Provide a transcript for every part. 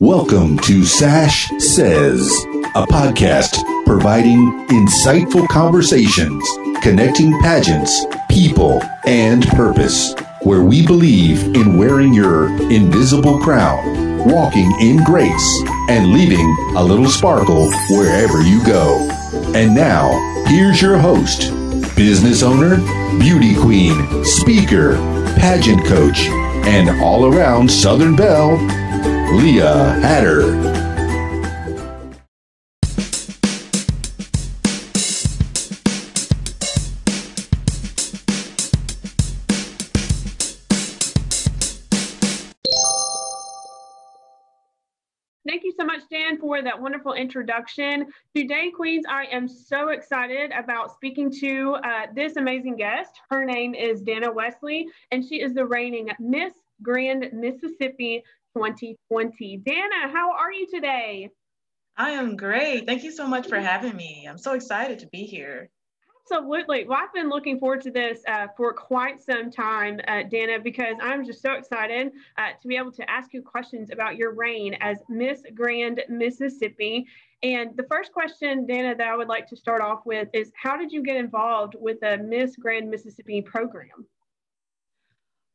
Welcome to Sash Says, a podcast providing insightful conversations, connecting pageants, people, and purpose, where we believe in wearing your invisible crown, walking in grace, and leaving a little sparkle wherever you go. And now, here's your host, business owner, beauty queen, speaker, pageant coach, and all around Southern Belle, Leah Hatter. Thank you so much, Dan, for that wonderful introduction. Today, Queens, I am so excited about speaking to uh, this amazing guest. Her name is Dana Wesley, and she is the reigning Miss Grand Mississippi 2020. Dana, how are you today? I am great. Thank you so much for having me. I'm so excited to be here. Absolutely. Well, I've been looking forward to this uh, for quite some time, uh, Dana, because I'm just so excited uh, to be able to ask you questions about your reign as Miss Grand Mississippi. And the first question, Dana, that I would like to start off with is How did you get involved with the Miss Grand Mississippi program?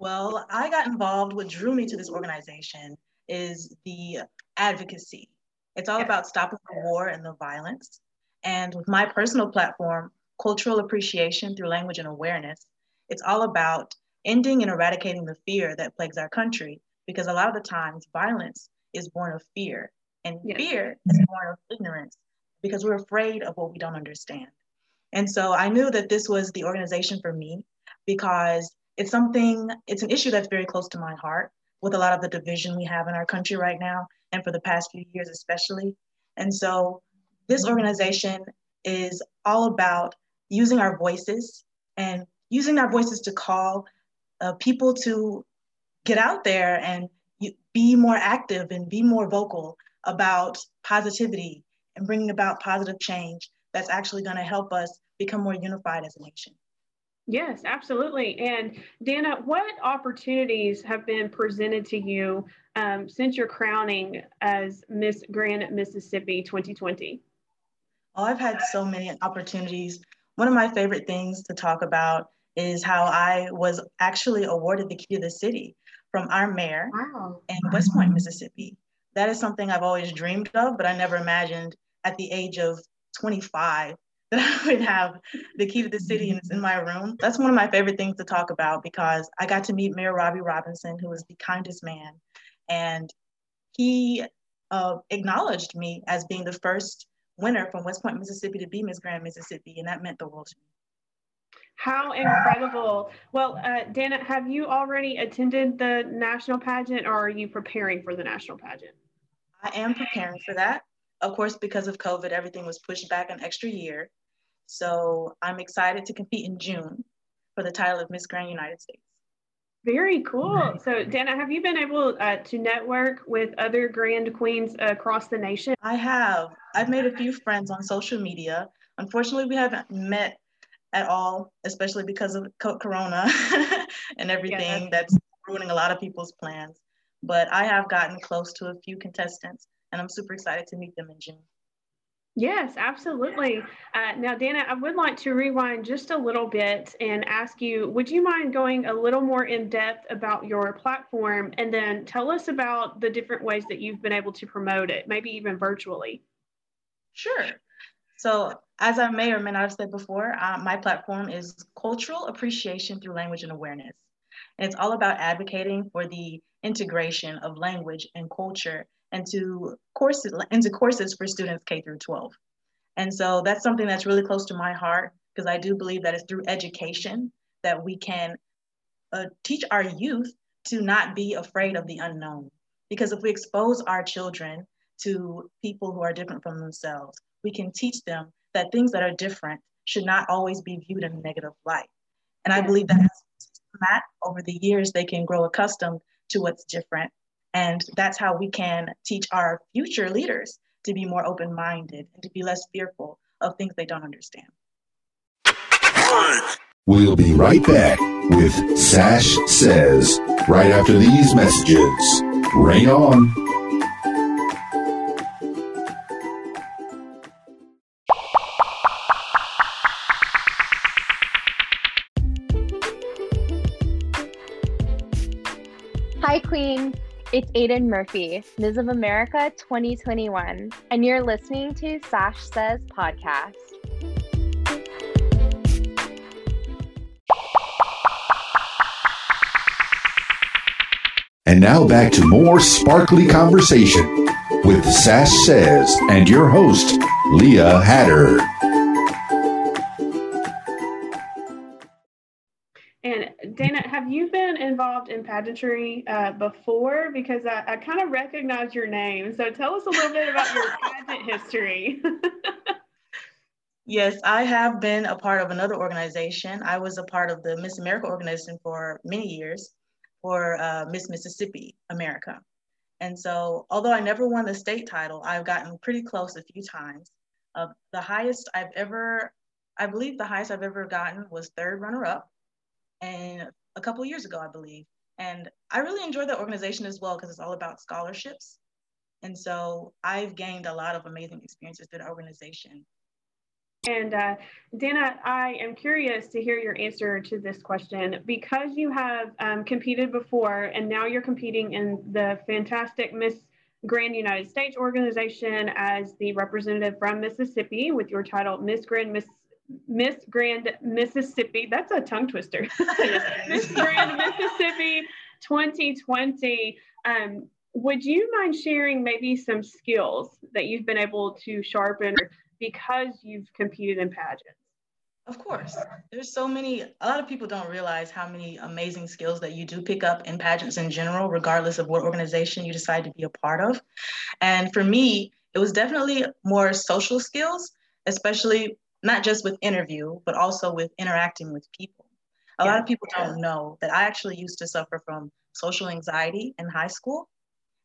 Well, I got involved. What drew me to this organization is the advocacy. It's all about stopping the war and the violence. And with my personal platform, Cultural Appreciation Through Language and Awareness, it's all about ending and eradicating the fear that plagues our country. Because a lot of the times, violence is born of fear, and yes. fear is born of ignorance because we're afraid of what we don't understand. And so I knew that this was the organization for me because it's something, it's an issue that's very close to my heart with a lot of the division we have in our country right now, and for the past few years especially. And so this organization is all about using our voices and using our voices to call uh, people to get out there and be more active and be more vocal about positivity and bringing about positive change that's actually going to help us become more unified as a nation. Yes, absolutely. And Dana, what opportunities have been presented to you um, since your crowning as Miss Grand Mississippi 2020? Oh, I've had so many opportunities. One of my favorite things to talk about is how I was actually awarded the key to the city from our mayor wow. in West Point, Mississippi. That is something I've always dreamed of, but I never imagined at the age of 25 that I would have the key to the city and it's in my room. That's one of my favorite things to talk about because I got to meet Mayor Robbie Robinson, who is the kindest man. And he uh, acknowledged me as being the first winner from West Point, Mississippi to be Miss Grand Mississippi. And that meant the world to me. How incredible. Well, uh, Dana, have you already attended the national pageant or are you preparing for the national pageant? I am preparing for that. Of course, because of COVID, everything was pushed back an extra year. So I'm excited to compete in June for the title of Miss Grand United States. Very cool. So, Dana, have you been able uh, to network with other Grand Queens across the nation? I have. I've made a few friends on social media. Unfortunately, we haven't met at all, especially because of Corona and everything yeah, that's-, that's ruining a lot of people's plans. But I have gotten close to a few contestants, and I'm super excited to meet them in June. Yes, absolutely. Uh, now, Dana, I would like to rewind just a little bit and ask you would you mind going a little more in depth about your platform and then tell us about the different ways that you've been able to promote it, maybe even virtually? Sure. So, as I may or may not have said before, uh, my platform is Cultural Appreciation Through Language and Awareness. And it's all about advocating for the integration of language and culture into courses into courses for students K through 12. And so that's something that's really close to my heart because I do believe that it's through education that we can uh, teach our youth to not be afraid of the unknown. Because if we expose our children to people who are different from themselves, we can teach them that things that are different should not always be viewed in a negative light. And I believe that that over the years, they can grow accustomed to what's different and that's how we can teach our future leaders to be more open minded and to be less fearful of things they don't understand. We'll be right back with Sash Says right after these messages. Reign on. Hi, Queen. It's Aiden Murphy, Ms. of America 2021, and you're listening to Sash Says Podcast. And now back to more sparkly conversation with Sash Says and your host, Leah Hatter. Pageantry uh, before? Because I, I kind of recognize your name. So tell us a little bit about your pageant history. yes, I have been a part of another organization. I was a part of the Miss America organization for many years for uh, Miss Mississippi America. And so, although I never won the state title, I've gotten pretty close a few times. Uh, the highest I've ever, I believe the highest I've ever gotten was third runner up, and a couple years ago, I believe. And I really enjoy the organization as well because it's all about scholarships. And so I've gained a lot of amazing experiences through the organization. And uh, Dana, I am curious to hear your answer to this question because you have um, competed before and now you're competing in the fantastic Miss Grand United States organization as the representative from Mississippi with your title Miss Grand Miss Miss Grand Mississippi. That's a tongue twister. Miss Grand Mississippi 2020. Um, would you mind sharing maybe some skills that you've been able to sharpen because you've competed in pageants? Of course. There's so many, a lot of people don't realize how many amazing skills that you do pick up in pageants in general, regardless of what organization you decide to be a part of. And for me, it was definitely more social skills, especially not just with interview, but also with interacting with people. A yeah. lot of people don't know that I actually used to suffer from social anxiety in high school.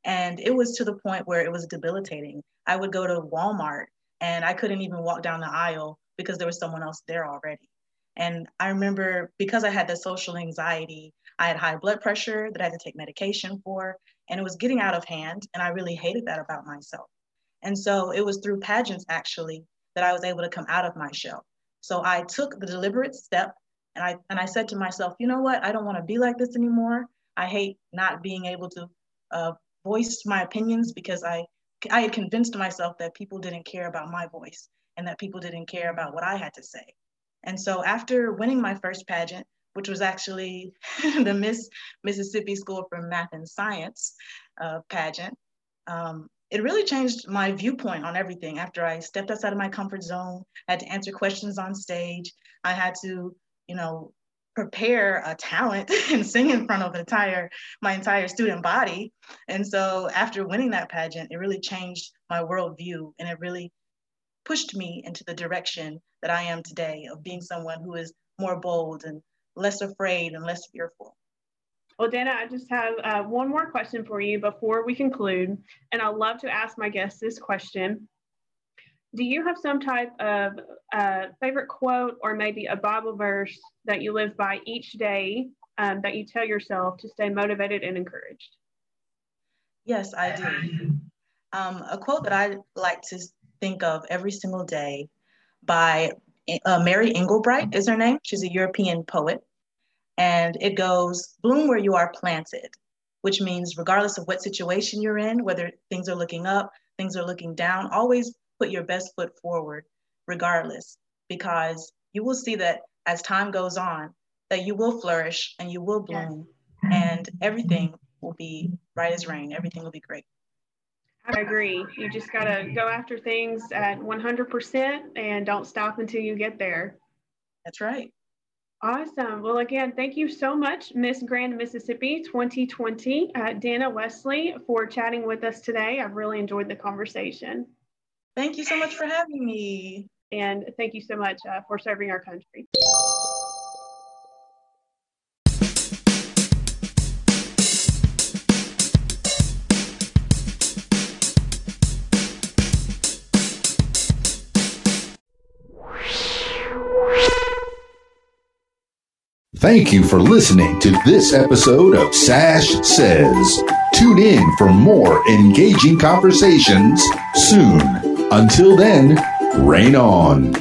And it was to the point where it was debilitating. I would go to Walmart and I couldn't even walk down the aisle because there was someone else there already. And I remember because I had the social anxiety, I had high blood pressure that I had to take medication for, and it was getting out of hand. And I really hated that about myself. And so it was through pageants actually that I was able to come out of my shell. So I took the deliberate step and I and I said to myself, you know what? I don't want to be like this anymore. I hate not being able to uh, voice my opinions because I I had convinced myself that people didn't care about my voice and that people didn't care about what I had to say. And so after winning my first pageant, which was actually the Miss Mississippi School for Math and Science uh, pageant, um, it really changed my viewpoint on everything. After I stepped outside of my comfort zone, I had to answer questions on stage. I had to, you know, prepare a talent and sing in front of entire my entire student body. And so after winning that pageant, it really changed my worldview and it really pushed me into the direction that I am today of being someone who is more bold and less afraid and less fearful. Well, Dana, I just have uh, one more question for you before we conclude. And I'd love to ask my guests this question do you have some type of uh, favorite quote or maybe a Bible verse that you live by each day um, that you tell yourself to stay motivated and encouraged? Yes, I do. Um, a quote that I like to think of every single day by uh, Mary Engelbreit is her name. She's a European poet. And it goes, bloom where you are planted, which means regardless of what situation you're in, whether things are looking up, things are looking down, always put your best foot forward regardless, because you will see that as time goes on, that you will flourish and you will bloom and everything will be right as rain. Everything will be great. I agree. You just got to go after things at 100% and don't stop until you get there. That's right. Awesome. Well, again, thank you so much, Miss Grand Mississippi 2020, uh, Dana Wesley, for chatting with us today. I've really enjoyed the conversation. Thank you so much for having me. And thank you so much uh, for serving our country. Thank you for listening to this episode of Sash Says. Tune in for more engaging conversations soon. Until then, reign on.